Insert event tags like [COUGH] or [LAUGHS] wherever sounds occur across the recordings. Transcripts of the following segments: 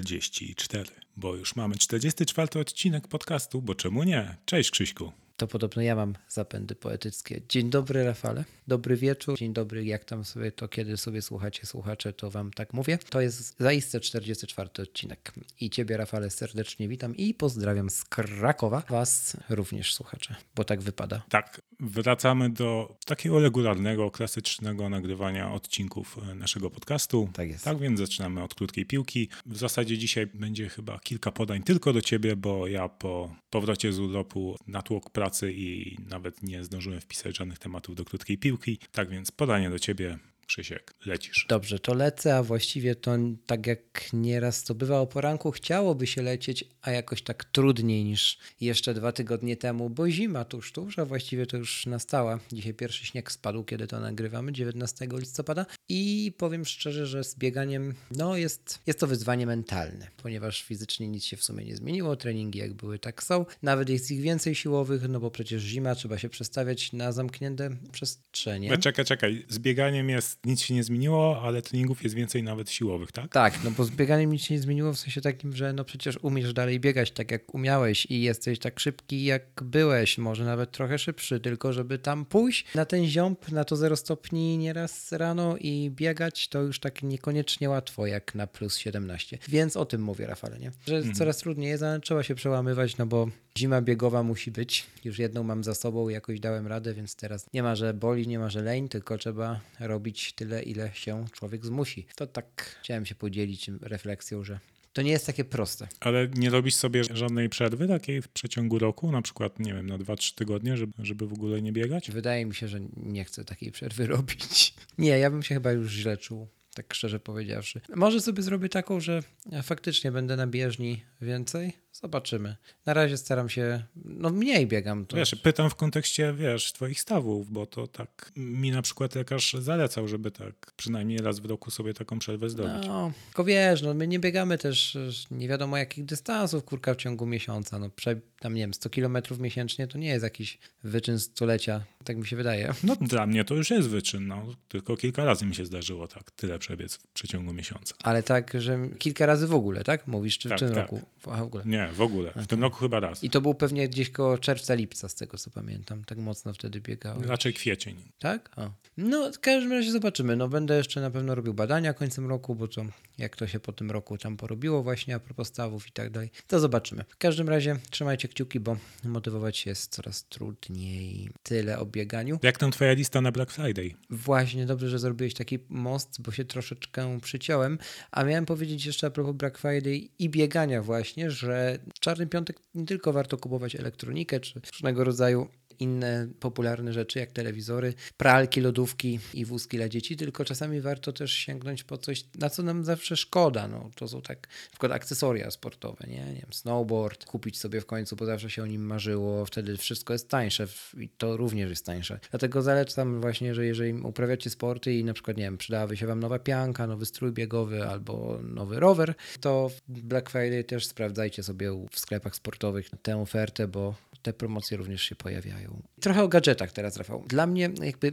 44, bo już mamy 44 odcinek podcastu, bo czemu nie? Cześć Krzyśku. To podobno ja mam zapędy poetyckie. Dzień dobry, Rafale. Dobry wieczór. Dzień dobry, jak tam sobie to, kiedy sobie słuchacie, słuchacze, to wam tak mówię. To jest zaiste 44 odcinek. I ciebie, Rafale, serdecznie witam i pozdrawiam z Krakowa. Was również, słuchacze, bo tak wypada. Tak, wracamy do takiego regularnego, klasycznego nagrywania odcinków e, naszego podcastu. Tak jest. Tak więc zaczynamy od krótkiej piłki. W zasadzie dzisiaj będzie chyba kilka podań tylko do ciebie, bo ja po powrocie z urlopu natłok pracy i nawet nie zdążyłem wpisać żadnych tematów do krótkiej piłki. Tak więc podanie do ciebie. Krzysiek, lecisz. Dobrze, to lecę, a właściwie to tak jak nieraz to bywa o poranku, chciałoby się lecieć, a jakoś tak trudniej niż jeszcze dwa tygodnie temu, bo zima tuż, tuż, a właściwie to już nastała. Dzisiaj pierwszy śnieg spadł, kiedy to nagrywamy, 19 listopada i powiem szczerze, że z bieganiem, no jest, jest to wyzwanie mentalne, ponieważ fizycznie nic się w sumie nie zmieniło, treningi jak były, tak są. Nawet jest ich więcej siłowych, no bo przecież zima, trzeba się przestawiać na zamknięte przestrzenie. No, czekaj, czekaj. Z bieganiem jest, nic się nie zmieniło, ale treningów jest więcej nawet siłowych, tak? Tak, no bo z bieganiem nic się nie zmieniło w sensie takim, że no przecież umiesz dalej biegać tak jak umiałeś i jesteś tak szybki jak byłeś, może nawet trochę szybszy, tylko żeby tam pójść na ten ziąb, na to 0 stopni nieraz rano i biegać, to już tak niekoniecznie łatwo jak na plus 17. Więc o tym mówię, Rafale, nie? Że coraz trudniej jest, ale trzeba się przełamywać, no bo zima biegowa musi być. Już jedną mam za sobą, jakoś dałem radę, więc teraz nie ma, że boli, nie ma, że leń, tylko trzeba robić tyle, ile się człowiek zmusi. To tak chciałem się podzielić refleksją, że to nie jest takie proste. Ale nie robisz sobie żadnej przerwy takiej w przeciągu roku, na przykład, nie wiem, na 2-3 tygodnie, żeby, żeby w ogóle nie biegać? Wydaje mi się, że nie chcę takiej przerwy [LAUGHS] robić. Nie, ja bym się chyba już źle czuł. Tak szczerze powiedziawszy. Może sobie zrobię taką, że faktycznie będę na bieżni więcej. Zobaczymy. Na razie staram się, no mniej biegam. To... Wiesz, pytam w kontekście, wiesz, twoich stawów, bo to tak mi na przykład lekarz zalecał, żeby tak przynajmniej raz w roku sobie taką przerwę zdobyć. No, tylko wiesz, no my nie biegamy też nie wiadomo jakich dystansów, kurka, w ciągu miesiąca. No prze, tam, nie wiem, 100 kilometrów miesięcznie to nie jest jakiś wyczyn stulecia, tak mi się wydaje. No dla mnie to już jest wyczyn, no. Tylko kilka razy mi się zdarzyło tak, tyle przebiec w przeciągu miesiąca. Ale tak, że kilka razy w ogóle, tak? Mówisz, czy Tak, w tym tak. roku? W ogóle. Nie, w ogóle. W tym roku chyba raz. I to był pewnie gdzieś koło czerwca, lipca, z tego co pamiętam. Tak mocno wtedy biegałem. Raczej kwiecień. Tak? No, w każdym razie zobaczymy. No, będę jeszcze na pewno robił badania końcem roku, bo to jak to się po tym roku tam porobiło właśnie a propos stawów i tak dalej, to zobaczymy. W każdym razie trzymajcie kciuki, bo motywować się jest coraz trudniej. Tyle o bieganiu. Jak tam twoja lista na Black Friday? Właśnie, dobrze, że zrobiłeś taki most, bo się troszeczkę przyciąłem. A miałem powiedzieć jeszcze a propos Black Friday i biegania właśnie, że Czarny Piątek nie tylko warto kupować elektronikę czy różnego rodzaju inne popularne rzeczy jak telewizory, pralki, lodówki i wózki dla dzieci, tylko czasami warto też sięgnąć po coś, na co nam zawsze szkoda. No, to są tak na przykład akcesoria sportowe, nie? nie wiem, snowboard, kupić sobie w końcu, bo zawsze się o nim marzyło, wtedy wszystko jest tańsze i to również jest tańsze. Dlatego zalecam właśnie, że jeżeli uprawiacie sporty i na przykład, nie wiem, przydałaby się wam nowa pianka, nowy strój biegowy albo nowy rower, to Black Friday też sprawdzajcie sobie w sklepach sportowych tę ofertę, bo te promocje również się pojawiają. Trochę o gadżetach teraz, Rafał. Dla mnie jakby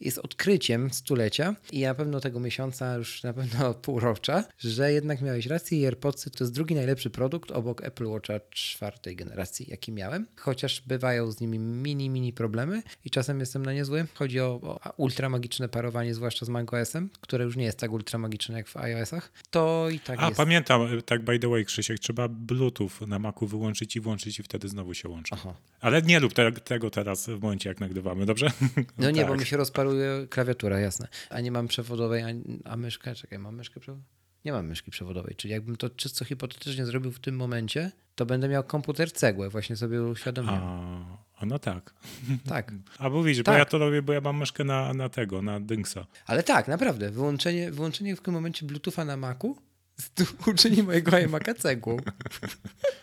jest odkryciem stulecia i na pewno tego miesiąca, już na pewno [LAUGHS] półrocza, że jednak miałeś rację i AirPodsy to jest drugi najlepszy produkt obok Apple Watcha czwartej generacji, jaki miałem. Chociaż bywają z nimi mini, mini problemy i czasem jestem na niezły. Chodzi o, o ultramagiczne parowanie, zwłaszcza z macOS-em, które już nie jest tak ultramagiczne jak w iOS-ach. To i tak A jest. pamiętam, tak by the way, Krzysiek, trzeba Bluetooth na Macu wyłączyć i włączyć i wtedy znowu się łączy. Aha. Ale nie rób te, tego teraz w momencie, jak nagrywamy, dobrze? No nie, bo tak. mi się rozparuje klawiatura, jasne. A nie mam przewodowej, a, a myszkę, czekaj, mam myszkę przewodową? Nie mam myszki przewodowej, czyli jakbym to czysto hipotetycznie zrobił w tym momencie, to będę miał komputer cegłę, właśnie sobie uświadomiłem. A, no tak. Tak, [LAUGHS] A bo Tak. ja to robię, bo ja mam myszkę na, na tego, na Dynksa. ale tak, naprawdę, wyłączenie, wyłączenie w tym momencie Bluetootha na Macu [LAUGHS] uczyni mojego iMac'a cegłą.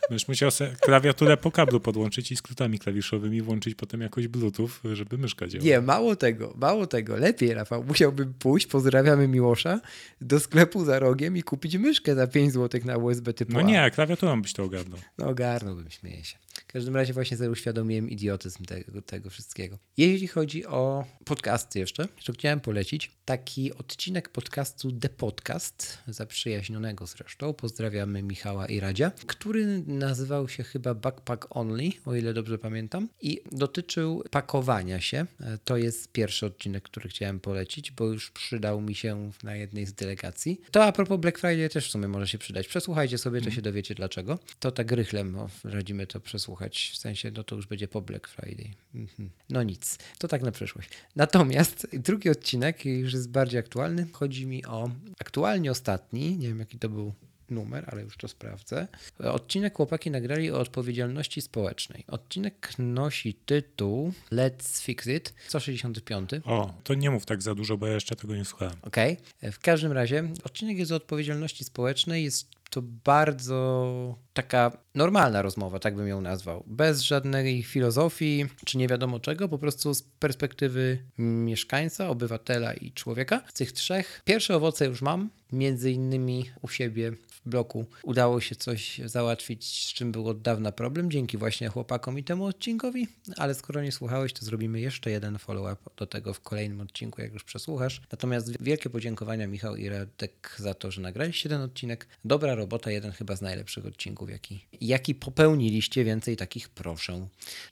Będziesz musiał sobie klawiaturę po kablu podłączyć i skrótami klawiszowymi włączyć potem jakoś Bluetooth, żeby myszka działała. Nie, mało tego, mało tego. Lepiej, Rafał, musiałbym pójść, pozdrawiamy Miłosza, do sklepu za rogiem i kupić myszkę za 5 zł na USB typu No nie, klawiaturą byś to ogarnął. No ogarnąłbym, śmieję się. W każdym razie właśnie sobie uświadomiłem idiotyzm tego, tego wszystkiego. Jeśli chodzi o podcasty jeszcze, to chciałem polecić taki odcinek podcastu The Podcast, zaprzyjaźnionego zresztą, pozdrawiamy Michała i Radzia, który nazywał się chyba Backpack Only, o ile dobrze pamiętam, i dotyczył pakowania się. To jest pierwszy odcinek, który chciałem polecić, bo już przydał mi się na jednej z delegacji. To a propos Black Friday też w sumie może się przydać. Przesłuchajcie sobie, to się dowiecie dlaczego. To tak rychlem radzimy to przesłuchać, w sensie no to już będzie po Black Friday. Mhm. No nic, to tak na przyszłość. Natomiast drugi odcinek już jest bardziej aktualny. Chodzi mi o aktualnie ostatni, nie wiem jaki to był numer, ale już to sprawdzę. Odcinek chłopaki nagrali o odpowiedzialności społecznej. Odcinek nosi tytuł Let's Fix It 165. O, to nie mów tak za dużo, bo ja jeszcze tego nie słuchałem. Okej. W każdym razie odcinek jest o odpowiedzialności społecznej. Jest to bardzo taka normalna rozmowa, tak bym ją nazwał. Bez żadnej filozofii czy nie wiadomo czego, po prostu z perspektywy mieszkańca, obywatela i człowieka. Z tych trzech pierwsze owoce już mam. Między innymi u siebie bloku udało się coś załatwić, z czym był od dawna problem, dzięki właśnie chłopakom i temu odcinkowi. Ale skoro nie słuchałeś, to zrobimy jeszcze jeden follow-up do tego w kolejnym odcinku, jak już przesłuchasz. Natomiast wielkie podziękowania Michał i Radek za to, że nagraliście ten odcinek. Dobra robota, jeden chyba z najlepszych odcinków, jaki, jaki popełniliście. Więcej takich proszę.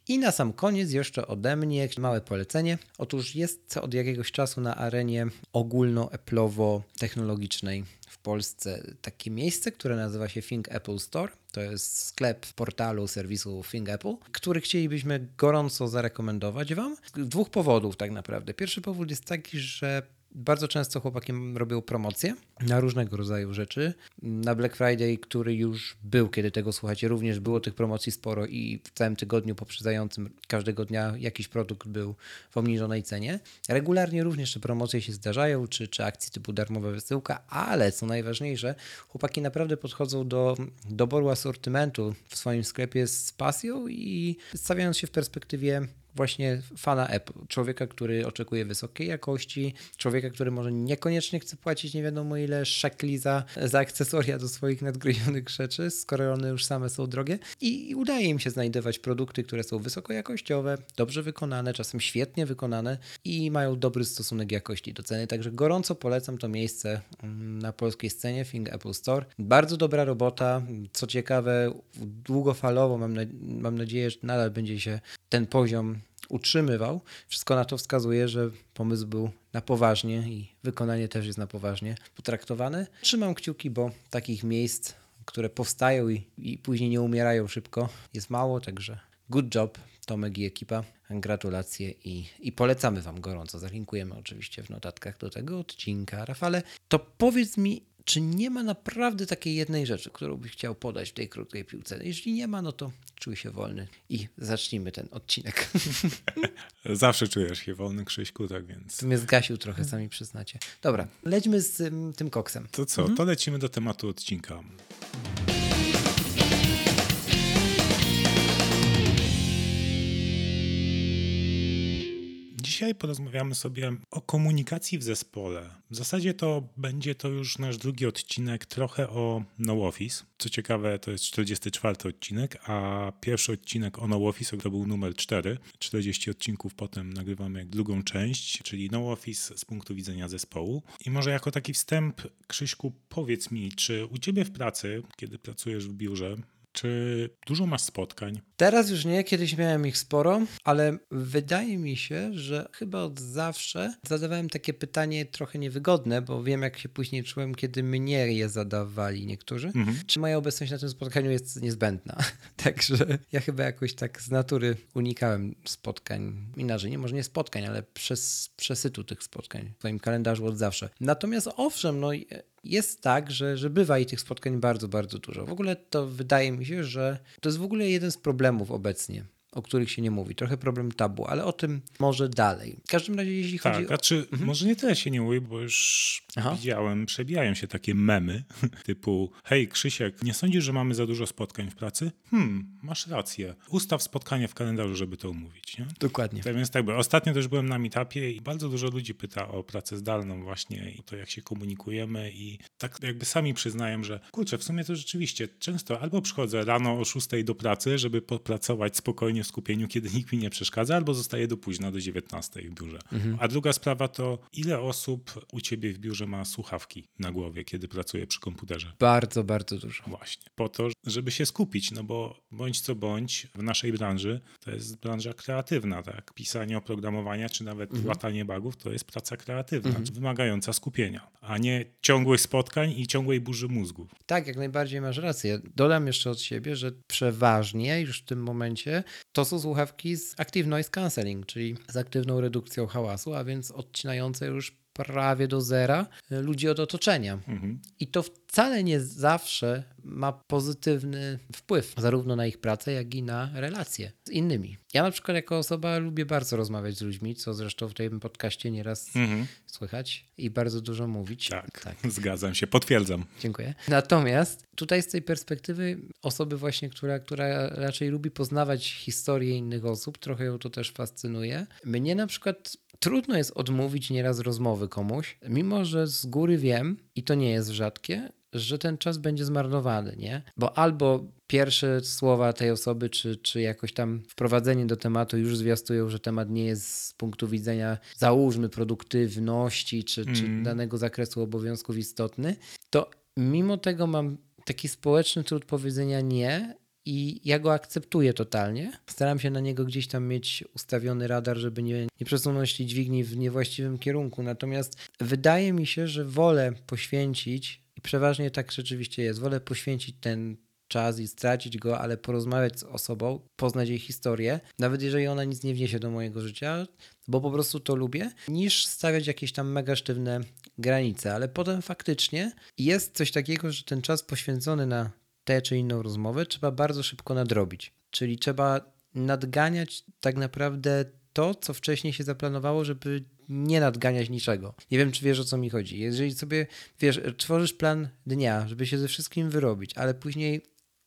I na sam koniec jeszcze ode mnie małe polecenie. Otóż jest od jakiegoś czasu na arenie ogólno-Apple'owo-technologicznej w Polsce takie miejsce, które nazywa się Think Apple Store. To jest sklep portalu serwisu Think Apple, który chcielibyśmy gorąco zarekomendować Wam. Z dwóch powodów tak naprawdę. Pierwszy powód jest taki, że bardzo często chłopaki robią promocje na różnego rodzaju rzeczy. Na Black Friday, który już był, kiedy tego słuchacie, również było tych promocji sporo i w całym tygodniu poprzedzającym każdego dnia jakiś produkt był w obniżonej cenie. Regularnie również te promocje się zdarzają, czy, czy akcje typu darmowa wysyłka, ale co najważniejsze, chłopaki naprawdę podchodzą do doboru asortymentu w swoim sklepie z pasją i stawiając się w perspektywie właśnie fana Apple. Człowieka, który oczekuje wysokiej jakości, człowieka, który może niekoniecznie chce płacić nie wiadomo ile szekli za, za akcesoria do swoich nadgryzionych rzeczy, skoro one już same są drogie. I udaje im się znajdować produkty, które są wysokojakościowe, dobrze wykonane, czasem świetnie wykonane i mają dobry stosunek jakości do ceny. Także gorąco polecam to miejsce mm, na polskiej scenie, Think Apple Store. Bardzo dobra robota. Co ciekawe, długofalowo mam, na, mam nadzieję, że nadal będzie się ten poziom utrzymywał. Wszystko na to wskazuje, że pomysł był na poważnie i wykonanie też jest na poważnie potraktowane. Trzymam kciuki, bo takich miejsc, które powstają i, i później nie umierają szybko, jest mało, także good job Tomek i ekipa. Gratulacje i, i polecamy Wam gorąco. Zalinkujemy oczywiście w notatkach do tego odcinka. Rafale, to powiedz mi, czy nie ma naprawdę takiej jednej rzeczy, którą byś chciał podać w tej krótkiej piłce? Jeśli nie ma, no to czuj się wolny i zacznijmy ten odcinek. [LAUGHS] Zawsze czujesz się wolny, Krzyśku, tak więc... Tu mnie zgasił trochę, sami przyznacie. Dobra, lećmy z ym, tym koksem. To co, to lecimy do tematu odcinka. Dzisiaj porozmawiamy sobie o komunikacji w zespole. W zasadzie to będzie to już nasz drugi odcinek, trochę o No Office. Co ciekawe, to jest 44 odcinek, a pierwszy odcinek o No Office to był numer 4. 40 odcinków potem nagrywamy drugą część, czyli No Office z punktu widzenia zespołu. I może jako taki wstęp, Krzyśku, powiedz mi, czy u ciebie w pracy, kiedy pracujesz w biurze, czy dużo masz spotkań? Teraz już nie, kiedyś miałem ich sporo, ale wydaje mi się, że chyba od zawsze zadawałem takie pytanie trochę niewygodne, bo wiem, jak się później czułem, kiedy mnie je zadawali niektórzy. Mhm. Czy moja obecność na tym spotkaniu jest niezbędna? [LAUGHS] Także ja chyba jakoś tak z natury unikałem spotkań. Inaczej, nie może nie spotkań, ale przez, przesytu tych spotkań w swoim kalendarzu od zawsze. Natomiast owszem, no jest tak, że, że bywa i tych spotkań bardzo, bardzo dużo. W ogóle to wydaje mi się, że to jest w ogóle jeden z problemów obecnie o których się nie mówi. Trochę problem tabu, ale o tym może dalej. W każdym razie, jeśli tak, chodzi o... Znaczy, mhm. może nie tyle się nie mówi, bo już Aha. widziałem, przebijają się takie memy [LAUGHS] typu hej Krzysiek, nie sądzisz, że mamy za dużo spotkań w pracy? Hmm, masz rację. Ustaw spotkanie w kalendarzu, żeby to umówić. Nie? Dokładnie. Tak więc tak, bo ostatnio też byłem na meetupie i bardzo dużo ludzi pyta o pracę zdalną właśnie i to, jak się komunikujemy i tak jakby sami przyznają, że kurczę, w sumie to rzeczywiście często albo przychodzę rano o 6 do pracy, żeby popracować spokojnie w skupieniu, kiedy nikt mi nie przeszkadza, albo zostaje do późna, do 19 w biurze. Mhm. A druga sprawa to, ile osób u ciebie w biurze ma słuchawki na głowie, kiedy pracuje przy komputerze? Bardzo, bardzo dużo. Właśnie. Po to, żeby się skupić, no bo bądź co bądź w naszej branży to jest branża kreatywna, tak? Pisanie oprogramowania, czy nawet mhm. łatanie bugów to jest praca kreatywna, mhm. wymagająca skupienia, a nie ciągłych spotkań i ciągłej burzy mózgów. Tak, jak najbardziej masz rację. Dodam jeszcze od siebie, że przeważnie już w tym momencie to są słuchawki z Active Noise Cancelling, czyli z aktywną redukcją hałasu, a więc odcinające już prawie do zera ludzi od otoczenia. Mhm. I to wcale nie zawsze ma pozytywny wpływ zarówno na ich pracę, jak i na relacje z innymi. Ja na przykład jako osoba lubię bardzo rozmawiać z ludźmi, co zresztą w tym podcaście nieraz mhm. słychać i bardzo dużo mówić. Tak, tak, [LAUGHS] zgadzam się, potwierdzam. Dziękuję. Natomiast tutaj z tej perspektywy osoby właśnie, która, która raczej lubi poznawać historię innych osób, trochę ją to też fascynuje. Mnie na przykład trudno jest odmówić nieraz rozmowy komuś, mimo że z góry wiem, i to nie jest rzadkie, że ten czas będzie zmarnowany, nie? Bo albo pierwsze słowa tej osoby, czy, czy jakoś tam wprowadzenie do tematu już zwiastują, że temat nie jest z punktu widzenia, załóżmy, produktywności, czy, mm. czy danego zakresu obowiązków istotny, to mimo tego mam taki społeczny trud powiedzenia nie, i ja go akceptuję totalnie. Staram się na niego gdzieś tam mieć ustawiony radar, żeby nie, nie przesunąć dźwigni w niewłaściwym kierunku. Natomiast wydaje mi się, że wolę poświęcić, i przeważnie tak rzeczywiście jest, wolę poświęcić ten czas i stracić go, ale porozmawiać z osobą, poznać jej historię, nawet jeżeli ona nic nie wniesie do mojego życia, bo po prostu to lubię, niż stawiać jakieś tam mega sztywne granice. Ale potem faktycznie jest coś takiego, że ten czas poświęcony na tę czy inną rozmowę trzeba bardzo szybko nadrobić. Czyli trzeba nadganiać tak naprawdę to, co wcześniej się zaplanowało, żeby nie nadganiać niczego. Nie wiem, czy wiesz o co mi chodzi. Jeżeli sobie, wiesz, tworzysz plan dnia, żeby się ze wszystkim wyrobić, ale później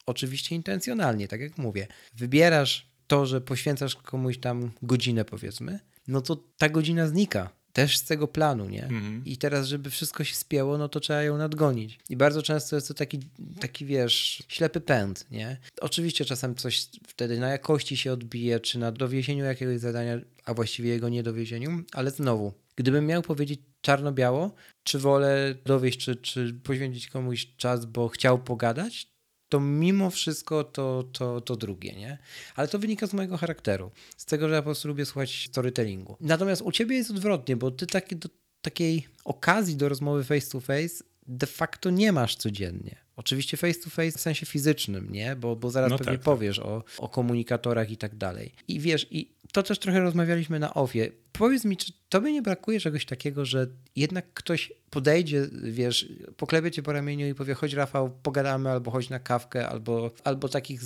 oczywiście intencjonalnie, tak jak mówię, wybierasz to, że poświęcasz komuś tam godzinę, powiedzmy, no to ta godzina znika też z tego planu, nie? Mhm. I teraz, żeby wszystko się spięło, no to trzeba ją nadgonić. I bardzo często jest to taki, taki wiesz, ślepy pęd, nie? Oczywiście czasem coś wtedy na jakości się odbije, czy na dowiezieniu jakiegoś zadania, a właściwie jego niedowiezieniu, ale znowu, gdybym miał powiedzieć czarno-biało, czy wolę dowieść, czy, czy poświęcić komuś czas, bo chciał pogadać, to mimo wszystko to, to, to drugie, nie? Ale to wynika z mojego charakteru, z tego, że ja po prostu lubię słuchać storytellingu. Natomiast u ciebie jest odwrotnie, bo ty taki, do, takiej okazji do rozmowy face to face de facto nie masz codziennie. Oczywiście face to face w sensie fizycznym, nie? Bo, bo zaraz no pewnie tak, tak. powiesz o, o komunikatorach i tak dalej. I wiesz, i to też trochę rozmawialiśmy na ofie. Powiedz mi, czy tobie nie brakuje czegoś takiego, że jednak ktoś podejdzie, wiesz, poklepie cię po ramieniu i powie, chodź Rafał, pogadamy, albo chodź na kawkę, albo, albo takich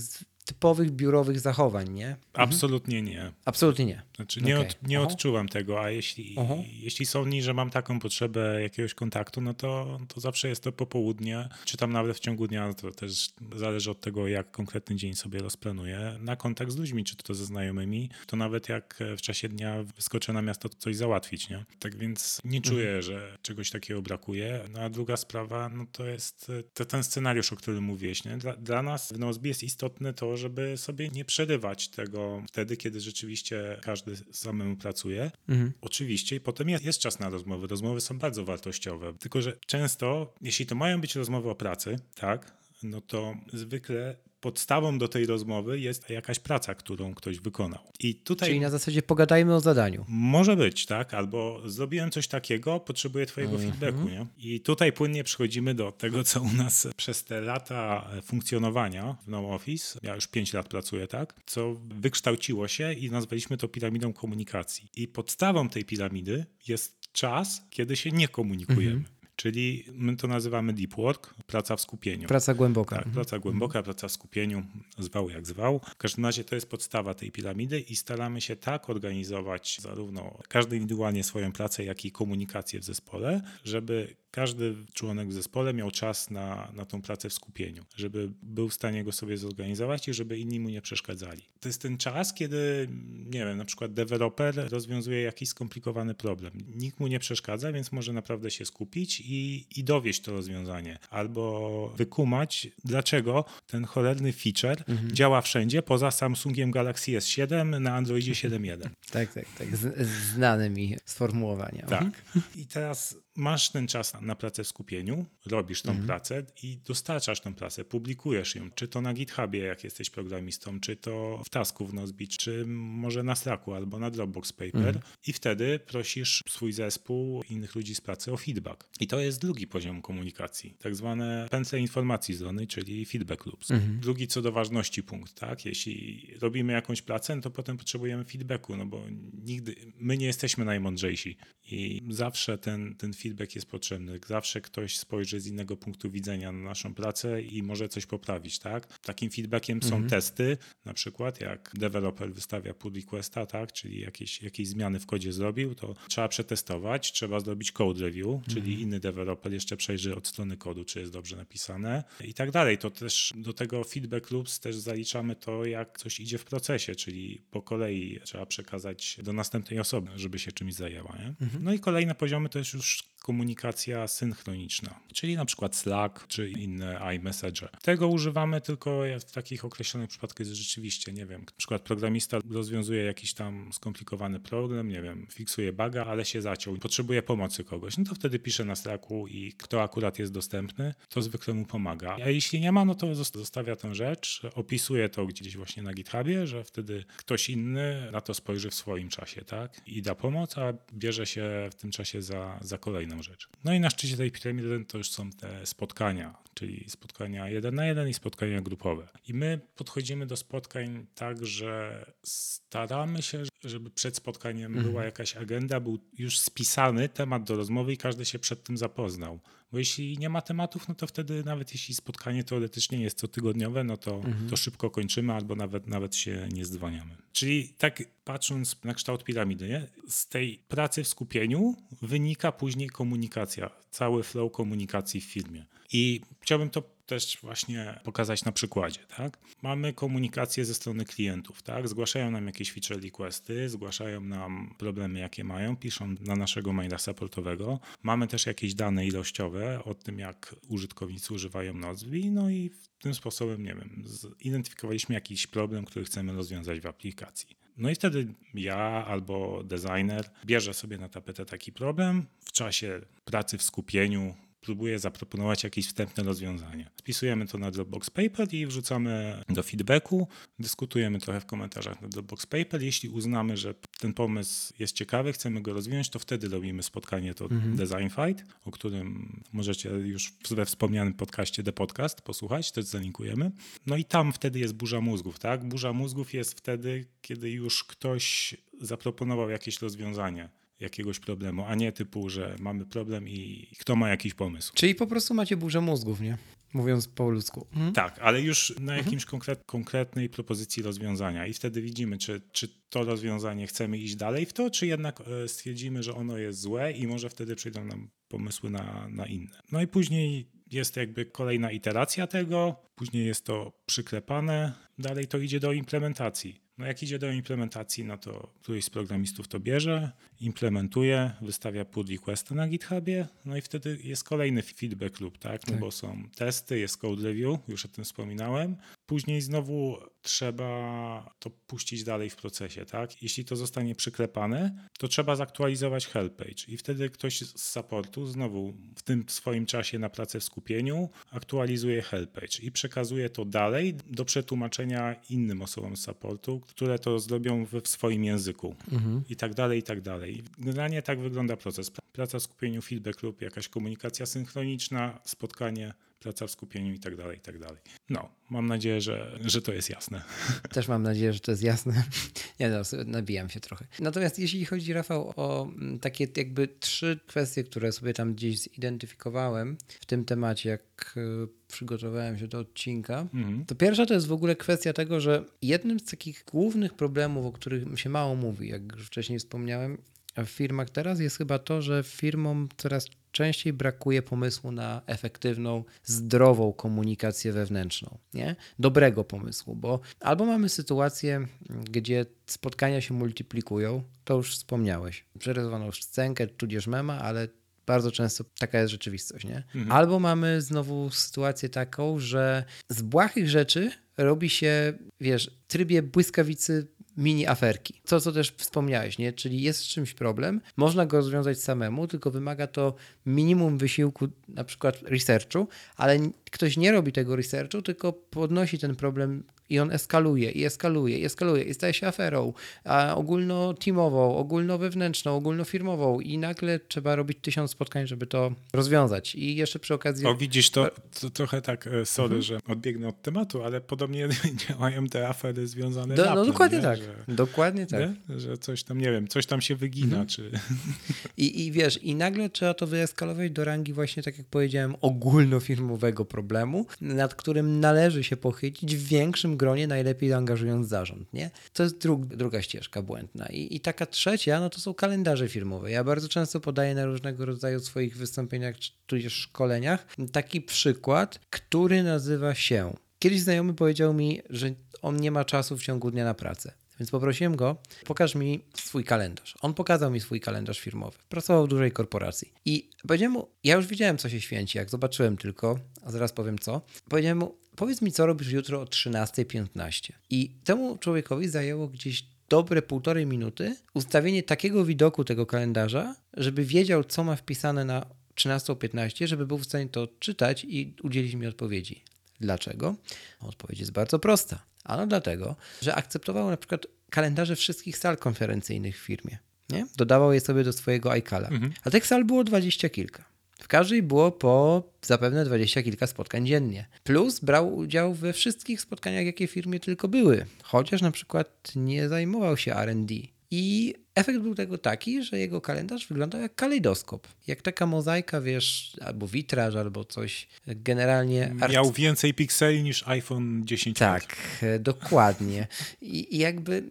typowych biurowych zachowań, nie? Mhm. Absolutnie nie. Absolutnie nie. Znaczy nie, okay. od, nie odczuwam tego, a jeśli, jeśli są dni, że mam taką potrzebę jakiegoś kontaktu, no to, to zawsze jest to popołudnie, czy tam nawet w ciągu dnia, to też zależy od tego, jak konkretny dzień sobie rozplanuję, na kontakt z ludźmi, czy to ze znajomymi, to nawet jak w czasie dnia wyskoczę na miasto, to coś załatwić, nie? Tak więc nie czuję, mhm. że czegoś takiego brakuje. No a druga sprawa, no to jest to ten scenariusz, o którym mówiłeś, nie? Dla, dla nas w Nozbi jest istotne to, żeby sobie nie przerywać tego wtedy, kiedy rzeczywiście każdy samemu pracuje. Mhm. Oczywiście i potem jest, jest czas na rozmowy. Rozmowy są bardzo wartościowe. Tylko, że często, jeśli to mają być rozmowy o pracy, tak, no to zwykle podstawą do tej rozmowy jest jakaś praca, którą ktoś wykonał. I tutaj Czyli na zasadzie pogadajmy o zadaniu. Może być, tak? Albo zrobiłem coś takiego, potrzebuję twojego mm -hmm. feedbacku, nie? I tutaj płynnie przechodzimy do tego, co u nas przez te lata funkcjonowania w No Office, ja już 5 lat pracuję, tak? Co wykształciło się i nazwaliśmy to piramidą komunikacji. I podstawą tej piramidy jest czas, kiedy się nie komunikujemy. Mm -hmm. Czyli my to nazywamy deep work, praca w skupieniu. Praca głęboka. Tak, praca głęboka, praca w skupieniu, zwał jak zwał. W każdym razie to jest podstawa tej piramidy i staramy się tak organizować zarówno każdy indywidualnie swoją pracę, jak i komunikację w zespole, żeby każdy członek w zespole miał czas na, na tą pracę w skupieniu, żeby był w stanie go sobie zorganizować i żeby inni mu nie przeszkadzali. To jest ten czas, kiedy, nie wiem, na przykład deweloper rozwiązuje jakiś skomplikowany problem. Nikt mu nie przeszkadza, więc może naprawdę się skupić i, i dowieść to rozwiązanie. Albo wykumać, dlaczego ten cholerny feature mhm. działa wszędzie, poza Samsungiem Galaxy S7 na Androidzie 7.1. Tak, tak, tak. Z, znane mi sformułowania. Tak. I teraz masz ten czas na pracę w skupieniu, robisz tą mhm. pracę i dostarczasz tą pracę, publikujesz ją, czy to na GitHubie, jak jesteś programistą, czy to w Tasku w Nozbe, czy może na Slacku albo na Dropbox Paper mhm. i wtedy prosisz swój zespół, innych ludzi z pracy o feedback. I to jest drugi poziom komunikacji, tak zwane pętle informacji zwolnej, czyli feedback loops. Mhm. Drugi co do ważności punkt, tak? Jeśli robimy jakąś pracę, no to potem potrzebujemy feedbacku, no bo nigdy, my nie jesteśmy najmądrzejsi i zawsze ten, ten feedback jest potrzebny. Zawsze ktoś spojrzy z innego punktu widzenia na naszą pracę i może coś poprawić, tak? Takim feedbackiem mhm. są testy, na przykład jak deweloper wystawia pull requesta, tak? Czyli jakieś, jakieś zmiany w kodzie zrobił, to trzeba przetestować, trzeba zrobić code review, czyli mhm. inny deweloper jeszcze przejrzy od strony kodu, czy jest dobrze napisane i tak dalej. To też do tego feedback loops też zaliczamy to, jak coś idzie w procesie, czyli po kolei trzeba przekazać do następnej osoby, żeby się czymś zajęła. Nie? Mhm. No i kolejne poziomy to jest już komunikacja synchroniczna, czyli na przykład Slack czy inne iMessage. Tego używamy tylko w takich określonych przypadkach, jest rzeczywiście, nie wiem, na przykład programista rozwiązuje jakiś tam skomplikowany problem, nie wiem, fiksuje buga, ale się zaciął i potrzebuje pomocy kogoś, no to wtedy pisze na Slacku i kto akurat jest dostępny, to zwykle mu pomaga. A jeśli nie ma, no to zostawia tę rzecz, opisuje to gdzieś właśnie na GitHubie, że wtedy ktoś inny na to spojrzy w swoim czasie, tak? I da pomoc, a bierze się w tym czasie za, za kolejną rzecz. No i na szczycie tej piramidy to już są te spotkania, czyli spotkania jeden na jeden i spotkania grupowe. I my podchodzimy do spotkań tak, że staramy się, żeby przed spotkaniem mhm. była jakaś agenda, był już spisany temat do rozmowy i każdy się przed tym zapoznał. Bo jeśli nie ma tematów, no to wtedy nawet jeśli spotkanie teoretycznie jest cotygodniowe, no to, mhm. to szybko kończymy albo nawet, nawet się nie zdzwaniamy. Czyli tak patrząc na kształt piramidy, nie? z tej pracy w skupieniu wynika później komunikacja, cały flow komunikacji w firmie. I chciałbym to też właśnie pokazać na przykładzie. Tak? Mamy komunikację ze strony klientów. Tak? Zgłaszają nam jakieś feature requesty, zgłaszają nam problemy, jakie mają, piszą na naszego maila supportowego. Mamy też jakieś dane ilościowe o tym, jak użytkownicy używają Nozbi, no i tym sposobem, nie wiem, zidentyfikowaliśmy jakiś problem, który chcemy rozwiązać w aplikacji. No i wtedy ja albo designer bierze sobie na tapetę taki problem w czasie pracy w skupieniu, próbuję zaproponować jakieś wstępne rozwiązanie. Spisujemy to na Dropbox Paper i wrzucamy do feedbacku. Dyskutujemy trochę w komentarzach na Dropbox Paper. Jeśli uznamy, że ten pomysł jest ciekawy, chcemy go rozwinąć, to wtedy robimy spotkanie to mhm. Design Fight, o którym możecie już we wspomnianym podcaście The Podcast posłuchać, też zalinkujemy. No i tam wtedy jest burza mózgów, tak? Burza mózgów jest wtedy, kiedy już ktoś zaproponował jakieś rozwiązanie jakiegoś problemu, a nie typu, że mamy problem i kto ma jakiś pomysł. Czyli po prostu macie burzę mózgów, nie? Mówiąc po ludzku. Mhm. Tak, ale już na mhm. jakimś konkret, konkretnej propozycji rozwiązania i wtedy widzimy, czy, czy to rozwiązanie chcemy iść dalej w to, czy jednak e, stwierdzimy, że ono jest złe i może wtedy przyjdą nam pomysły na, na inne. No i później jest jakby kolejna iteracja tego, później jest to przyklepane, dalej to idzie do implementacji. No jak idzie do implementacji, no to któryś z programistów to bierze, implementuje, wystawia pull request na GitHubie, no i wtedy jest kolejny feedback loop, tak? No tak. bo są testy, jest code review, już o tym wspominałem. Później znowu trzeba to puścić dalej w procesie, tak? Jeśli to zostanie przyklepane, to trzeba zaktualizować help page i wtedy ktoś z supportu znowu w tym swoim czasie na pracę w skupieniu aktualizuje help page i przekazuje to dalej do przetłumaczenia innym osobom z supportu, które to zrobią w swoim języku mhm. i tak dalej, i tak dalej. Generalnie tak wygląda proces. Praca w skupieniu, feedback lub jakaś komunikacja synchroniczna, spotkanie praca w skupieniu i tak dalej, i tak dalej. No, mam nadzieję, że, że to jest jasne. [LAUGHS] Też mam nadzieję, że to jest jasne. [LAUGHS] Nie no, nabijam się trochę. Natomiast jeśli chodzi, Rafał, o mm, takie jakby trzy kwestie, które sobie tam gdzieś zidentyfikowałem w tym temacie, jak y, przygotowałem się do odcinka, Mhm. to pierwsza to jest w ogóle kwestia tego, że jednym z takich głównych problemów, o których się mało mówi, jak już wcześniej wspomniałem, w firmach teraz jest chyba to, że firmom coraz częściej brakuje pomysłu na efektywną, zdrową komunikację wewnętrzną, nie? Dobrego pomysłu, bo albo mamy sytuację, gdzie spotkania się multiplikują, to już wspomniałeś, przerysowaną scenkę, tudzież mema, ale bardzo często taka jest rzeczywistość, nie? Albo mamy znowu sytuację taką, że z błahych rzeczy robi się, wiesz, w trybie błyskawicy mini aferki. To, co też wspomniałeś, nie? Czyli jest z czymś problem, można go rozwiązać samemu, tylko wymaga to minimum wysiłku, na przykład researchu, ale ktoś nie robi tego researchu, tylko podnosi ten problem i on eskaluje, i eskaluje, i eskaluje, i staje się aferą a ogólno-teamową, ogólno-wewnętrzną, ogólnofirmową i nagle trzeba robić tysiąc spotkań, żeby to rozwiązać. I jeszcze przy okazji... O, widzisz, to, to trochę tak, e, sorry, Mhm. że odbiegnę od tematu, ale podobnie [LAUGHS] działają te afery związane Do, z no dokładnie nie? tak, Że, dokładnie tak. nie? że coś tam, nie wiem, coś tam się wygina, Mhm. czy... [LAUGHS] I, I wiesz, i nagle trzeba to wyeskalować do rangi właśnie, tak jak powiedziałem, ogólnofirmowego problemu, nad którym należy się pochylić w większym gronie, najlepiej angażując zarząd, nie? To jest drug, druga ścieżka błędna. I, I taka trzecia, no to są kalendarze firmowe. Ja bardzo często podaję na różnego rodzaju swoich wystąpieniach, czy tudzież szkoleniach, taki przykład, który nazywa się... Kiedyś znajomy powiedział mi, że on nie ma czasu w ciągu dnia na pracę. Więc poprosiłem go, pokaż mi swój kalendarz. On pokazał mi swój kalendarz firmowy. Pracował w dużej korporacji. I powiedziałem mu, ja już wiedziałem, co się święci, jak zobaczyłem tylko, a zaraz powiem co. Powiedziałem mu, powiedz mi, co robisz jutro o 13.15. I temu człowiekowi zajęło gdzieś dobre półtorej minuty ustawienie takiego widoku tego kalendarza, żeby wiedział, co ma wpisane na 13.15, żeby był w stanie to czytać i udzielić mi odpowiedzi. Dlaczego? Odpowiedź jest bardzo prosta. Ano dlatego, że akceptował na przykład kalendarze wszystkich sal konferencyjnych w firmie. Nie? Dodawał je sobie do swojego iCala. A tych sal było dwadzieścia kilka. W każdej było po zapewne dwadzieścia kilka spotkań dziennie. Plus brał udział we wszystkich spotkaniach, jakie w firmie tylko były. Chociaż na przykład nie zajmował się R&D. I efekt był tego taki, że jego kalendarz wyglądał jak kalejdoskop. Jak taka mozaika, wiesz, albo witraż, albo coś generalnie... Miał więcej pikseli niż iPhone 10 tak, e, dokładnie. I, I jakby,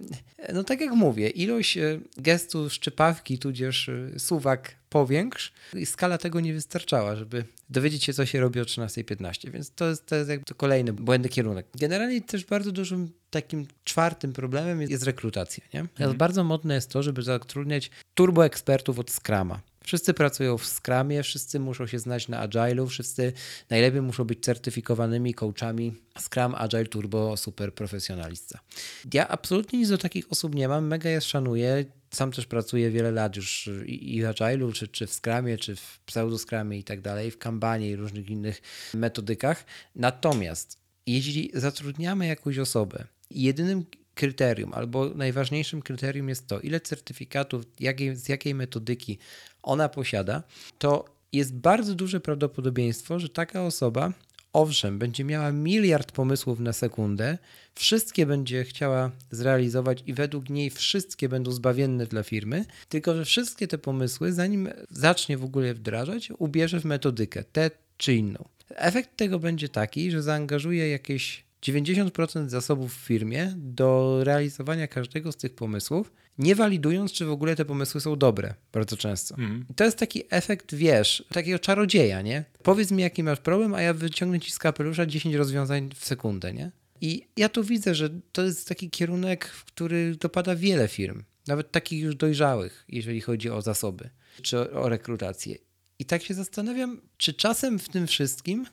no tak jak mówię, ilość e, gestu szczypawki, tudzież e, suwak powiększ, i skala tego nie wystarczała, żeby dowiedzieć się, co się robi o 13.15, więc to jest, to jest jakby to kolejny błędny kierunek. Generalnie też bardzo dużym takim czwartym problemem jest, jest rekrutacja. Nie? Teraz bardzo modne jest to, żeby zatrudniać turbo ekspertów od Scrama. Wszyscy pracują w Scrumie, wszyscy muszą się znać na Agile'u, wszyscy najlepiej muszą być certyfikowanymi coachami Scrum, Agile, Turbo, super profesjonalista. Ja absolutnie nic do takich osób nie mam, mega je szanuję. Sam też pracuję wiele lat już i w Agile'u, czy, czy w Scrumie, czy w pseudo-Scrumie i tak dalej, w Kanbanie i różnych innych metodykach. Natomiast jeśli zatrudniamy jakąś osobę jedynym kryterium albo najważniejszym kryterium jest to, ile certyfikatów, jakiej, z jakiej metodyki ona posiada, to jest bardzo duże prawdopodobieństwo, że taka osoba, owszem, będzie miała miliard pomysłów na sekundę, wszystkie będzie chciała zrealizować i według niej wszystkie będą zbawienne dla firmy, tylko że wszystkie te pomysły, zanim zacznie w ogóle wdrażać, ubierze w metodykę, tę czy inną. Efekt tego będzie taki, że zaangażuje jakieś 90% zasobów w firmie do realizowania każdego z tych pomysłów, nie walidując, czy w ogóle te pomysły są dobre, bardzo często. I to jest taki efekt, wiesz, takiego czarodzieja, nie? Powiedz mi, jaki masz problem, a ja wyciągnę ci z kapelusza 10 rozwiązań w sekundę, nie? I ja tu widzę, że to jest taki kierunek, w który dopada wiele firm, nawet takich już dojrzałych, jeżeli chodzi o zasoby, czy o rekrutację. I tak się zastanawiam, czy czasem w tym wszystkim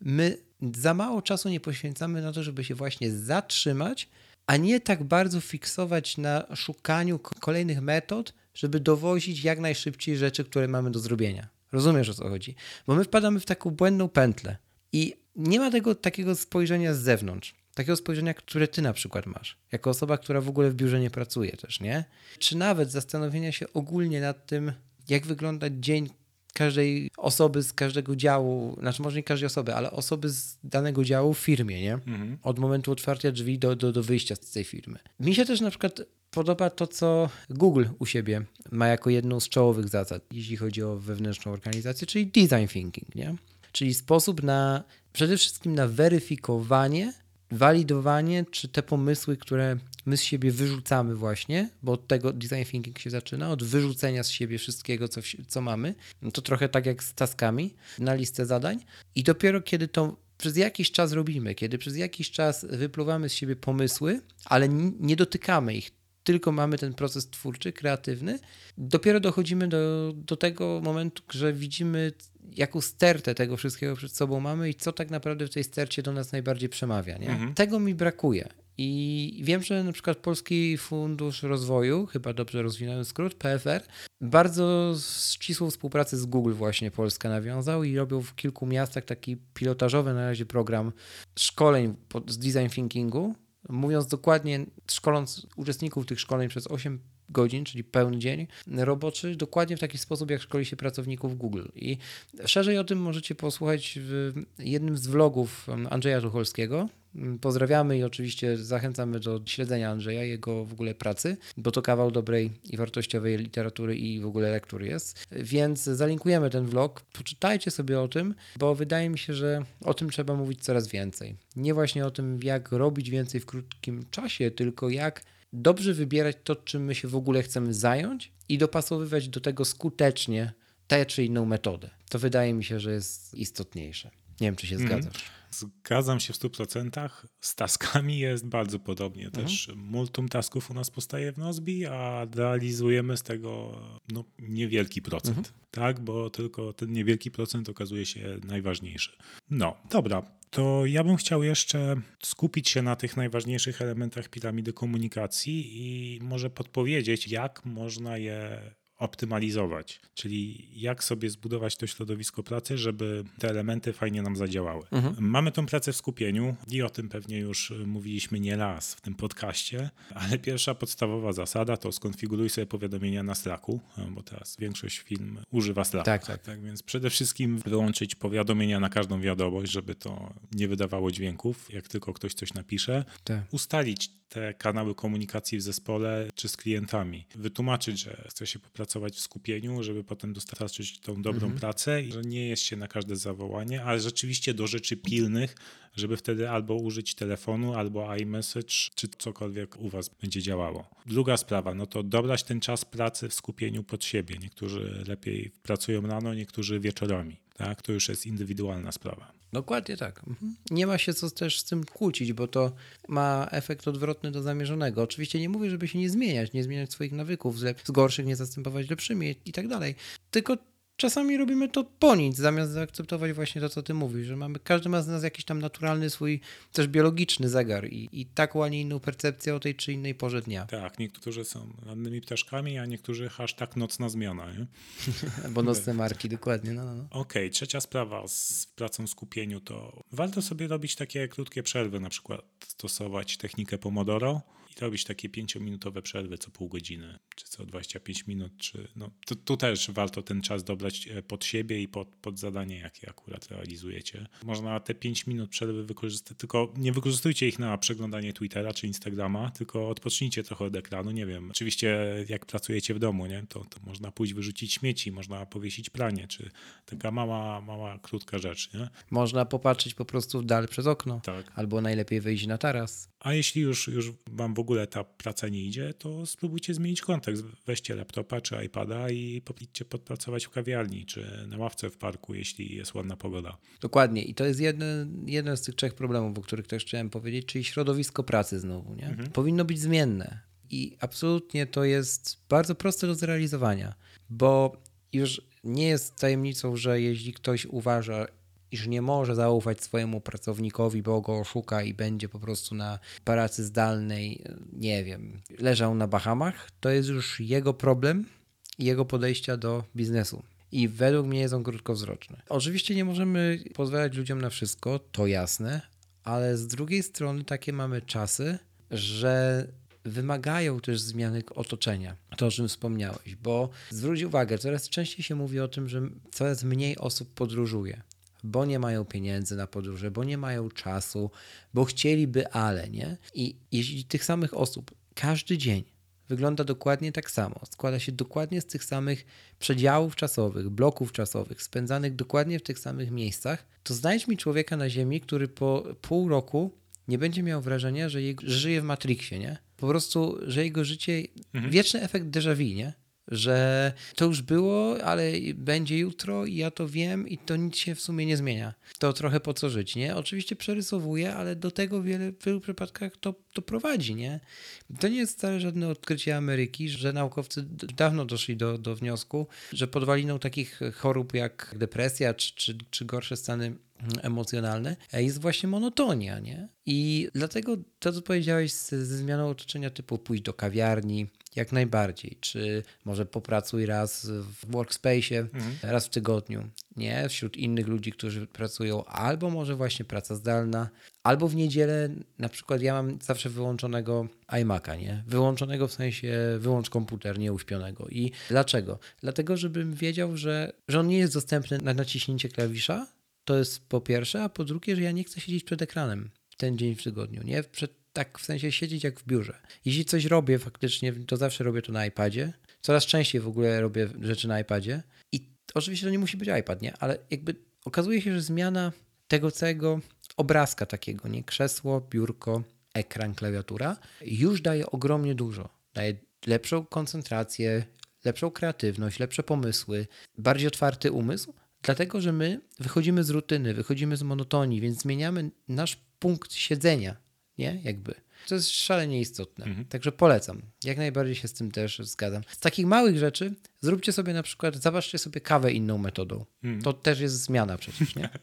my za mało czasu nie poświęcamy na to, żeby się właśnie zatrzymać, a nie tak bardzo fiksować na szukaniu kolejnych metod, żeby dowozić jak najszybciej rzeczy, które mamy do zrobienia. Rozumiesz o co chodzi? Bo my wpadamy w taką błędną pętlę i nie ma tego takiego spojrzenia z zewnątrz. Takiego spojrzenia, które ty na przykład masz, jako osoba, która w ogóle w biurze nie pracuje też, nie? Czy nawet zastanowienia się ogólnie nad tym, jak wygląda dzień każdej osoby z każdego działu, znaczy może nie każdej osoby, ale osoby z danego działu w firmie, nie? Mhm. Od momentu otwarcia drzwi do, do, do wyjścia z tej firmy. Mi się też na przykład podoba to, co Google u siebie ma jako jedną z czołowych zasad, jeśli chodzi o wewnętrzną organizację, czyli design thinking, nie? Czyli sposób na przede wszystkim na weryfikowanie, walidowanie, czy te pomysły, które my z siebie wyrzucamy właśnie, bo od tego design thinking się zaczyna, od wyrzucenia z siebie wszystkiego, co, co mamy. No to trochę tak jak z taskami na listę zadań. I dopiero kiedy to przez jakiś czas robimy, kiedy przez jakiś czas wypluwamy z siebie pomysły, ale nie dotykamy ich, tylko mamy ten proces twórczy, kreatywny, dopiero dochodzimy do, do tego momentu, że widzimy, jaką stertę tego wszystkiego przed sobą mamy i co tak naprawdę w tej stercie do nas najbardziej przemawia. Nie? Mhm. Tego mi brakuje. I wiem, że na przykład Polski Fundusz Rozwoju, chyba dobrze rozwinąłem skrót, PFR, bardzo ścisłą współpracę z Google właśnie Polska nawiązał i robią w kilku miastach taki pilotażowy na razie program szkoleń z design thinkingu, mówiąc dokładnie, szkoląc uczestników tych szkoleń przez 8 godzin, czyli pełny dzień roboczy, dokładnie w taki sposób, jak szkoli się pracowników Google. I szerzej o tym możecie posłuchać w jednym z vlogów Andrzeja Żucholskiego. Pozdrawiamy i oczywiście zachęcamy do śledzenia Andrzeja, jego w ogóle pracy, bo to kawał dobrej i wartościowej literatury i w ogóle lektur jest. Więc zalinkujemy ten vlog, poczytajcie sobie o tym, bo wydaje mi się, że o tym trzeba mówić coraz więcej. Nie właśnie o tym, jak robić więcej w krótkim czasie, tylko jak dobrze wybierać to, czym my się w ogóle chcemy zająć i dopasowywać do tego skutecznie tę czy inną metodę. To wydaje mi się, że jest istotniejsze. Nie wiem, czy się Mhm. zgadzasz. Zgadzam się w 100%. Z taskami jest bardzo podobnie. Też multum tasków u nas powstaje w Nozbi, a realizujemy z tego no, niewielki procent. Tak, bo tylko ten niewielki procent okazuje się najważniejszy. No, dobra. To ja bym chciał jeszcze skupić się na tych najważniejszych elementach piramidy komunikacji i może podpowiedzieć, jak można je optymalizować, czyli jak sobie zbudować to środowisko pracy, żeby te elementy fajnie nam zadziałały. Mamy tą pracę w skupieniu i o tym pewnie już mówiliśmy nie raz w tym podcaście, ale pierwsza podstawowa zasada to skonfiguruj sobie powiadomienia na Slacku, bo teraz większość firm używa Slacka. Tak, tak. Tak więc przede wszystkim wyłączyć powiadomienia na każdą wiadomość, żeby to nie wydawało dźwięków, jak tylko ktoś coś napisze. Tak. Ustalić te kanały komunikacji w zespole czy z klientami. Wytłumaczyć, że chce się popracować w skupieniu, żeby potem dostarczyć tą dobrą pracę i że nie jest się na każde zawołanie, ale rzeczywiście do rzeczy pilnych, żeby wtedy albo użyć telefonu, albo iMessage, czy cokolwiek u Was będzie działało. Druga sprawa, no to dobrać ten czas pracy w skupieniu pod siebie. Niektórzy lepiej pracują rano, niektórzy wieczorami. Tak? To już jest indywidualna sprawa. Dokładnie tak. Mhm. Nie ma się co też z tym kłócić, bo to ma efekt odwrotny do zamierzonego. Oczywiście nie mówię, żeby się nie zmieniać, nie zmieniać swoich nawyków, z, gorszych nie zastępować lepszymi i tak dalej. Tylko czasami robimy to po nic, zamiast zaakceptować właśnie to, co ty mówisz, że mamy, każdy ma z nas jakiś tam naturalny swój, też biologiczny zegar i, i taką, a nie inną percepcję o tej czy innej porze dnia. Tak, niektórzy są rannymi ptaszkami, a niektórzy hashtag nocna zmiana. Nie? [LAUGHS] Bo nocne marki, dokładnie. No, no, no. Okej, trzecia sprawa z pracą w skupieniu to warto sobie robić takie krótkie przerwy, na przykład stosować technikę Pomodoro robić takie pięciominutowe przerwy co pół godziny, czy co 25 minut, czy no, tu, tu też warto ten czas dobrać e, pod siebie i pod, pod zadanie, jakie akurat realizujecie. Można te 5 minut przerwy wykorzystać, tylko nie wykorzystujcie ich na przeglądanie Twittera czy Instagrama, tylko odpocznijcie trochę od ekranu, nie wiem. Oczywiście jak pracujecie w domu, nie, to, to można pójść wyrzucić śmieci, można powiesić pranie, czy taka mała, mała, krótka rzecz, nie? Można popatrzeć po prostu w dal przez okno. Tak. Albo najlepiej wyjść na taras. A jeśli już, już wam w ogóle ta praca nie idzie, to spróbujcie zmienić kontekst. Weźcie laptopa czy iPada i idźcie podpracować w kawiarni czy na ławce w parku, jeśli jest ładna pogoda. Dokładnie. I to jest jeden, jeden z tych trzech problemów, o których też chciałem powiedzieć, czyli środowisko pracy znowu. Nie? Powinno być zmienne. I absolutnie to jest bardzo proste do zrealizowania, bo już nie jest tajemnicą, że jeśli ktoś uważa, iż nie może zaufać swojemu pracownikowi, bo go oszuka i będzie po prostu na pracy zdalnej, nie wiem, leżał na Bahamach, to jest już jego problem i jego podejścia do biznesu. I według mnie jest on krótkowzroczny. Oczywiście nie możemy pozwalać ludziom na wszystko, to jasne, ale z drugiej strony takie mamy czasy, że wymagają też zmiany otoczenia. To, o czym wspomniałeś, bo zwróć uwagę, coraz częściej się mówi o tym, że coraz mniej osób podróżuje bo nie mają pieniędzy na podróże, bo nie mają czasu, bo chcieliby, ale nie. I jeśli tych samych osób każdy dzień wygląda dokładnie tak samo, składa się dokładnie z tych samych przedziałów czasowych, bloków czasowych, spędzanych dokładnie w tych samych miejscach, to znajdź mi człowieka na Ziemi, który po pół roku nie będzie miał wrażenia, że, jego, że żyje w Matrixie, nie? Po prostu, że jego życie, mhm. wieczny efekt déjà vu, nie? Że to już było, ale będzie jutro i ja to wiem i to nic się w sumie nie zmienia. To trochę po co żyć, nie? Oczywiście przerysowuję, ale do tego wiele, w wielu przypadkach to, to prowadzi, nie? To nie jest wcale żadne odkrycie Ameryki, że naukowcy dawno doszli do, do wniosku, że podwaliną takich chorób jak depresja czy, czy, czy gorsze stany emocjonalne, jest właśnie monotonia, nie? I dlatego to, co powiedziałeś ze zmianą otoczenia typu pójść do kawiarni, jak najbardziej. Czy może popracuj raz w workspace, mhm. raz w tygodniu, nie? Wśród innych ludzi, którzy pracują, albo może właśnie praca zdalna, albo w niedzielę, na przykład ja mam zawsze wyłączonego iMac'a, nie? Wyłączonego w sensie wyłącz komputer, nieuśpionego. I dlaczego? Dlatego, żebym wiedział, że, że on nie jest dostępny na naciśnięcie klawisza, to jest po pierwsze, a po drugie, że ja nie chcę siedzieć przed ekranem ten dzień w tygodniu, nie? Przed, tak w sensie siedzieć jak w biurze. Jeśli coś robię faktycznie, to zawsze robię to na iPadzie. Coraz częściej w ogóle robię rzeczy na iPadzie. I oczywiście to nie musi być iPad, nie? Ale jakby okazuje się, że zmiana tego całego obrazka takiego, nie? Krzesło, biurko, ekran, klawiatura, już daje ogromnie dużo. Daje lepszą koncentrację, lepszą kreatywność, lepsze pomysły, bardziej otwarty umysł, Dlatego, że my wychodzimy z rutyny, wychodzimy z monotonii, więc zmieniamy nasz punkt siedzenia, nie? Jakby. To jest szalenie istotne. Mhm. Także polecam. Jak najbardziej się z tym też zgadzam. Z takich małych rzeczy zróbcie sobie na przykład, zobaczcie sobie kawę inną metodą. Mhm. To też jest zmiana przecież, nie? [LAUGHS]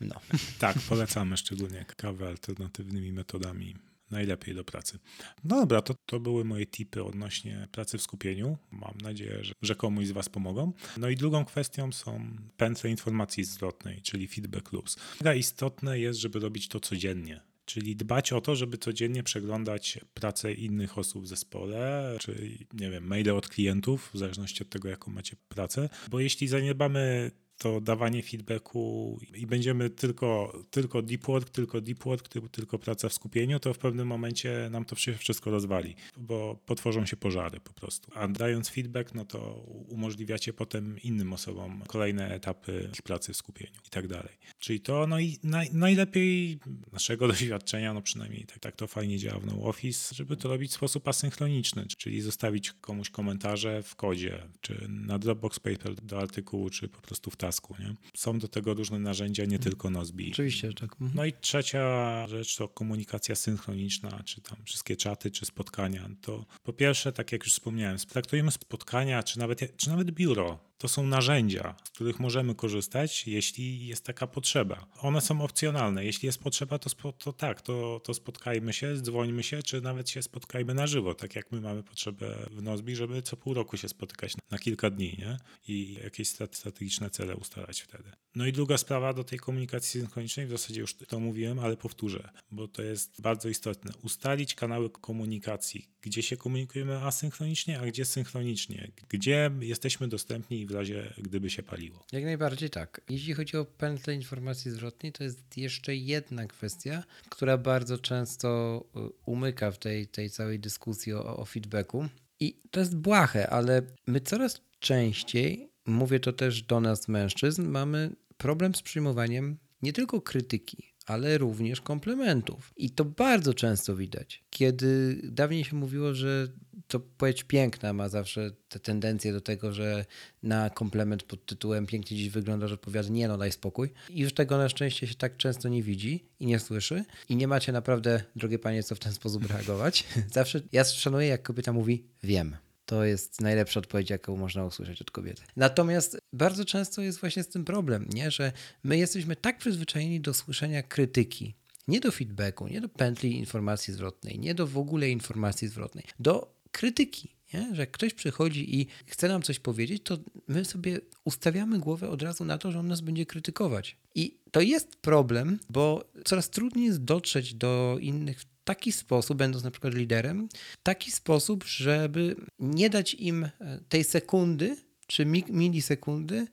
No. tak, polecamy szczególnie kawę alternatywnymi metodami najlepiej do pracy. No dobra, to, to były moje tipy odnośnie pracy w skupieniu. Mam nadzieję, że, że komuś z Was pomogą. No i drugą kwestią są pętle informacji zwrotnej, czyli feedback loops. Mega istotne jest, żeby robić to codziennie. Czyli dbać o to, żeby codziennie przeglądać pracę innych osób w zespole, czy nie wiem, maile od klientów, w zależności od tego, jaką macie pracę. Bo jeśli zaniedbamy to dawanie feedbacku i będziemy tylko, tylko deep work, tylko deep work, tylko praca w skupieniu, to w pewnym momencie nam to wszystko rozwali, bo potworzą się pożary po prostu. A dając feedback, no to umożliwiacie potem innym osobom kolejne etapy ich pracy w skupieniu i tak dalej. Czyli to no i naj, najlepiej naszego [LAUGHS] doświadczenia, no przynajmniej tak, tak to fajnie działa w No Office, żeby to robić w sposób asynchroniczny, czyli zostawić komuś komentarze w kodzie, czy na Dropbox Paper do artykułu, czy po prostu w tab tasku. Nie? Są do tego różne narzędzia, nie tylko Nozbi. Oczywiście, tak. Mhm. No i trzecia rzecz to komunikacja synchroniczna, czy tam wszystkie czaty, czy spotkania. To po pierwsze, tak jak już wspomniałem, traktujemy spotkania, czy nawet, czy nawet biuro to są narzędzia, z których możemy korzystać, jeśli jest taka potrzeba. One są opcjonalne. Jeśli jest potrzeba, to, to tak, to, to spotkajmy się, dzwońmy się, czy nawet się spotkajmy na żywo, tak jak my mamy potrzebę w Nozbi, żeby co pół roku się spotykać na kilka dni nie? i jakieś strategiczne cele ustalać wtedy. No i druga sprawa do tej komunikacji synchronicznej, w zasadzie już to mówiłem, ale powtórzę, bo to jest bardzo istotne. Ustalić kanały komunikacji, gdzie się komunikujemy asynchronicznie, a gdzie synchronicznie, gdzie jesteśmy dostępni w razie gdyby się paliło. Jak najbardziej tak. Jeśli chodzi o pętlę informacji zwrotnej, to jest jeszcze jedna kwestia, która bardzo często y, umyka w tej, tej całej dyskusji o, o feedbacku. I to jest błahe, ale my coraz częściej, mówię to też do nas mężczyzn, mamy problem z przyjmowaniem nie tylko krytyki, ale również komplementów. I to bardzo często widać. Kiedy dawniej się mówiło, że to płeć piękna ma zawsze tę tendencję do tego, że na komplement pod tytułem pięknie dziś wyglądasz odpowiada nie no daj spokój. I już tego na szczęście się tak często nie widzi i nie słyszy i nie macie naprawdę, drogie panie, co w ten sposób reagować. [LAUGHS] Zawsze ja szanuję, jak kobieta mówi wiem. To jest najlepsza odpowiedź, jaką można usłyszeć od kobiety. Natomiast bardzo często jest właśnie z tym problem, nie? że my jesteśmy tak przyzwyczajeni do słyszenia krytyki, nie do feedbacku, nie do pętli informacji zwrotnej, nie do w ogóle informacji zwrotnej, do krytyki. Nie? Że ktoś przychodzi i chce nam coś powiedzieć, to my sobie ustawiamy głowę od razu na to, że on nas będzie krytykować. I to jest problem, bo coraz trudniej jest dotrzeć do innych taki sposób, będąc na przykład liderem, w taki sposób, żeby nie dać im e, tej sekundy czy milisekundy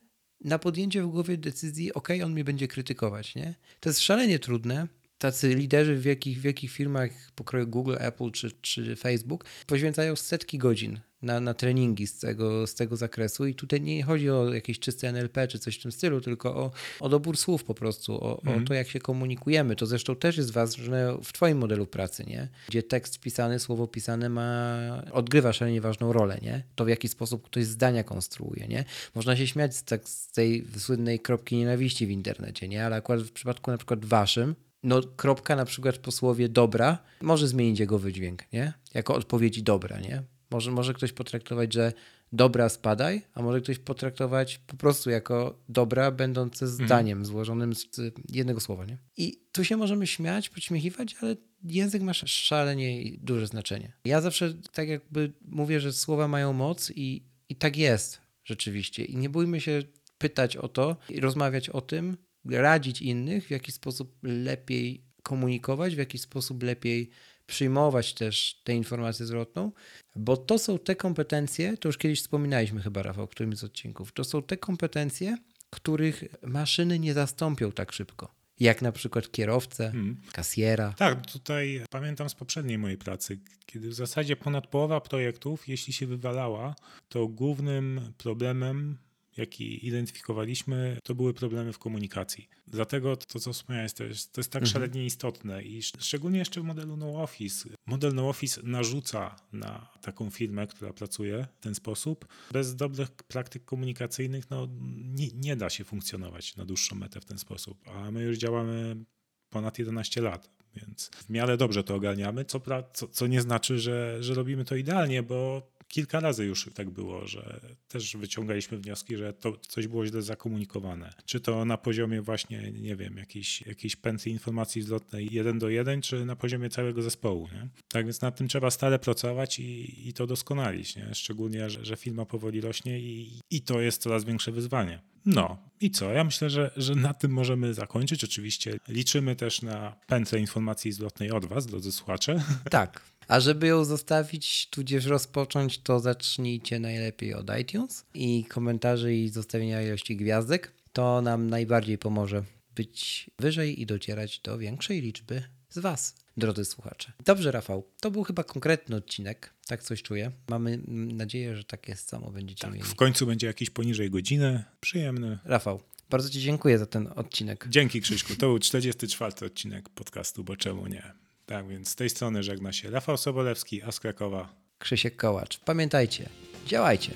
na podjęcie w głowie decyzji, ok, on mnie będzie krytykować, nie? To jest szalenie trudne, tacy liderzy w wielkich, wielkich firmach pokroju Google, Apple czy, czy Facebook poświęcają setki godzin na, na treningi z tego, z tego zakresu i tutaj nie chodzi o jakieś czyste NLP czy coś w tym stylu, tylko o, o dobór słów po prostu, o, mm. o mhm. to jak się komunikujemy. To zresztą też jest ważne w twoim modelu pracy, nie? Gdzie tekst pisany, słowo pisane ma, odgrywa szalenie ważną rolę, nie? To w jaki sposób ktoś zdania konstruuje, nie? Można się śmiać z, tak, z tej słynnej kropki nienawiści w internecie, nie? Ale akurat w przypadku na przykład waszym, no kropka na przykład po słowie dobra może zmienić jego wydźwięk, nie? Jako odpowiedzi dobra, nie? Może, może ktoś potraktować, że dobra spadaj, a może ktoś potraktować po prostu jako dobra, będące mhm. zdaniem mhm. złożonym z jednego słowa, nie? I tu się możemy śmiać, podśmiechiwać, ale język ma szalenie duże znaczenie. Ja zawsze tak jakby mówię, że słowa mają moc i, i tak jest rzeczywiście. I nie bójmy się pytać o to i rozmawiać o tym, radzić innych, w jaki sposób lepiej komunikować, w jaki sposób lepiej przyjmować też tę informację zwrotną, bo to są te kompetencje, to już kiedyś wspominaliśmy chyba, Rafał, w którymś z odcinków, to są te kompetencje, których maszyny nie zastąpią tak szybko jak na przykład kierowcę, hmm. kasjera. Tak, tutaj pamiętam z poprzedniej mojej pracy, kiedy w zasadzie ponad połowa projektów, jeśli się wywalała, to głównym problemem jaki identyfikowaliśmy, to były problemy w komunikacji. Dlatego to, co wspomniałeś, to jest, to jest tak mhm. szalenie istotne i szczególnie jeszcze w modelu No Office. Model No Office narzuca na taką firmę, która pracuje w ten sposób. Bez dobrych praktyk komunikacyjnych no, nie, nie da się funkcjonować na dłuższą metę w ten sposób. A my już działamy ponad 11 lat, więc w miarę dobrze to ogarniamy, co, co, co nie znaczy, że, że robimy to idealnie, bo kilka razy już tak było, że też wyciągaliśmy wnioski, że to coś było źle zakomunikowane. Czy to na poziomie właśnie, nie wiem, jakiejś, jakiejś pętli informacji zwrotnej jeden do jeden, czy na poziomie całego zespołu. Nie? Tak więc nad tym trzeba stale pracować i, i to doskonalić. Nie? Szczególnie, że, że firma powoli rośnie i, i to jest coraz większe wyzwanie. No i co? Ja myślę, że, że na tym możemy zakończyć. Oczywiście liczymy też na pętlę informacji zwrotnej od Was, drodzy słuchacze. Tak. A żeby ją zostawić, tudzież rozpocząć, to zacznijcie najlepiej od iTunes i komentarzy i zostawienia ilości gwiazdek. To nam najbardziej pomoże być wyżej i docierać do większej liczby z Was, drodzy słuchacze. Dobrze, Rafał, to był chyba konkretny odcinek, tak coś czuję. Mamy nadzieję, że takie samo będziecie tak, mieli. W końcu będzie jakiś poniżej godziny, przyjemny. Rafał, bardzo Ci dziękuję za ten odcinek. Dzięki Krzyśku, to był 44 odcinek podcastu, bo czemu nie? Tak więc z tej strony żegna się Rafał Sobolewski, a z Krakowa Krzysiek Kołacz. Pamiętajcie, działajcie.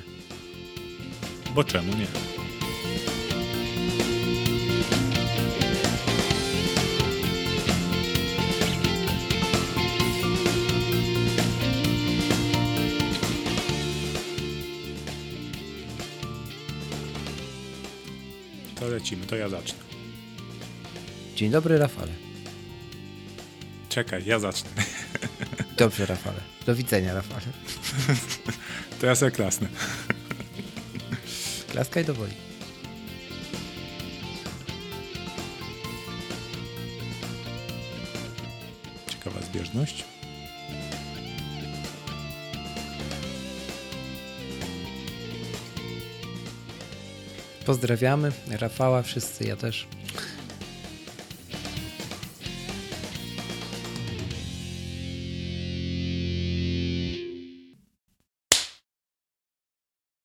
Bo czemu nie? To lecimy, to ja zacznę. Dzień dobry, Rafale. Czekaj, ja zacznę. [LAUGHS] Dobrze, Rafale. Do widzenia, Rafale. [LAUGHS] Teraz ja klasnę. [LAUGHS] Klaskaj do woli. Ciekawa zbieżność. Pozdrawiamy Rafała, wszyscy, ja też.